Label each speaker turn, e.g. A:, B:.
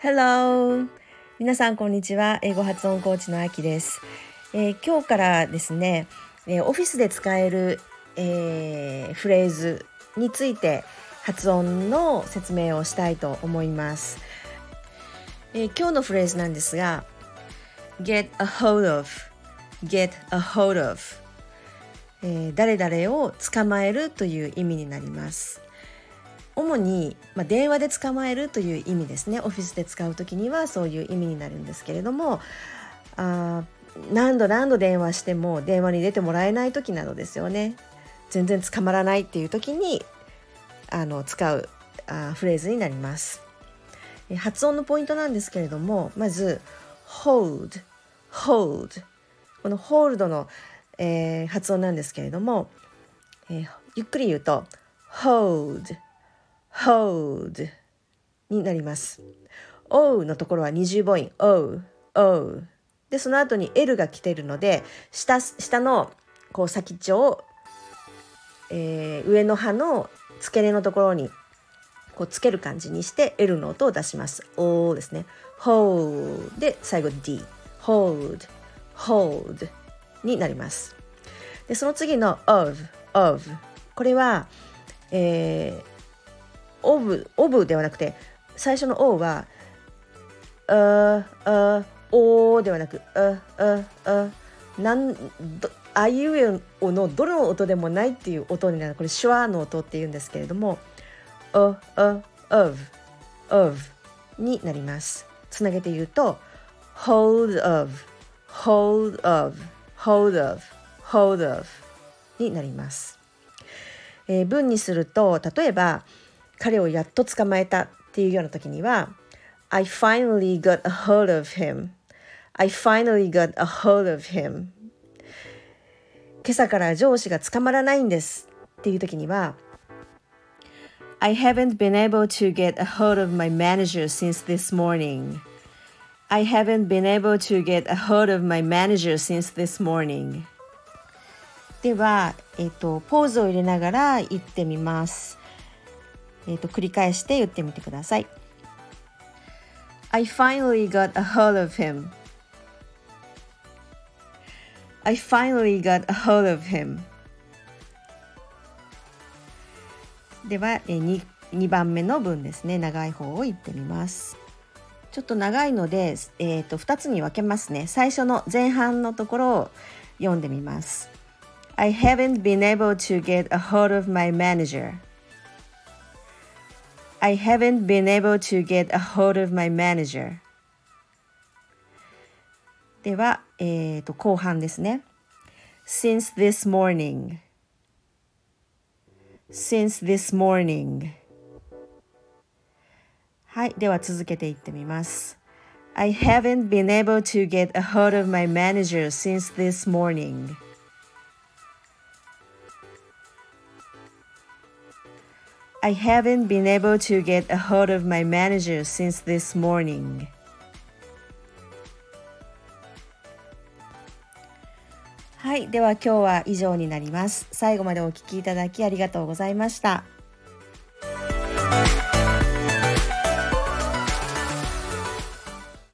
A: Hello! 皆さんこんにちは。英語発音コーチのあきです、えー、今日からですね、えー、オフィスで使える、えー、フレーズについて発音の説明をしたいと思います。え、今日のフレーズなんですが get a hold of get a hold of、えー、誰々を捕まえるという意味になります。主に、まあ、電話で捕まえるという意味ですね。オフィスで使う時にはそういう意味になるんですけれどもあ何度何度電話しても電話に出てもらえない時などですよね。全然捕まらないっていう時にあの使うあフレーズになります。発音のポイントなんですけれどもまず hold hold この hold の、えー、発音なんですけれども、えー、ゆっくり言うと hold hold になります O のところは二重母音 O O でその後に L が来ているので下下のこう先っちょを、えー、上の歯の付け根のところにこうつける感じにして L の音を出します。O ですね。hold で最後 D。hold, hold になります。でその次の of, of これは、えー、of, of ではなくて最初の O はああおではなくあああなんあいうえおのどの音でもないっていう音になるこれ手話の音っていうんですけれども a, a, of, of になります。つなげて言うと hold of, hold of, hold of, hold of になります。えー、文にすると例えば彼をやっと捕まえたっていうような時には I finally got a hold of him I finally got a hold of him 今朝から上司が捕まらないんですっていう時には I haven't been able to get a hold of my manager since this morning. I haven't been able to get a hold of my manager since this morning. では、えっ、と、ポーズを入れながら言ってみます。えっ、と、繰り返して言ってみてください。I finally got a hold of him. I finally got a hold of him. では 2, 2番目の文ですね長い方を言ってみますちょっと長いので、えーと、2つに分けますね最初の前半のところを読んでみます I haven't been able to get a hold of my manager I haven't been able to get a hold of my manager では、えーと後半ですね Since this morning since this morning はい、では続けていってみます。I haven't been able to get a hold of my manager since this morning. I haven't been able to get a hold of my manager since this morning. はい、では今日は以上になります。最後までお聞きいただきありがとうございました。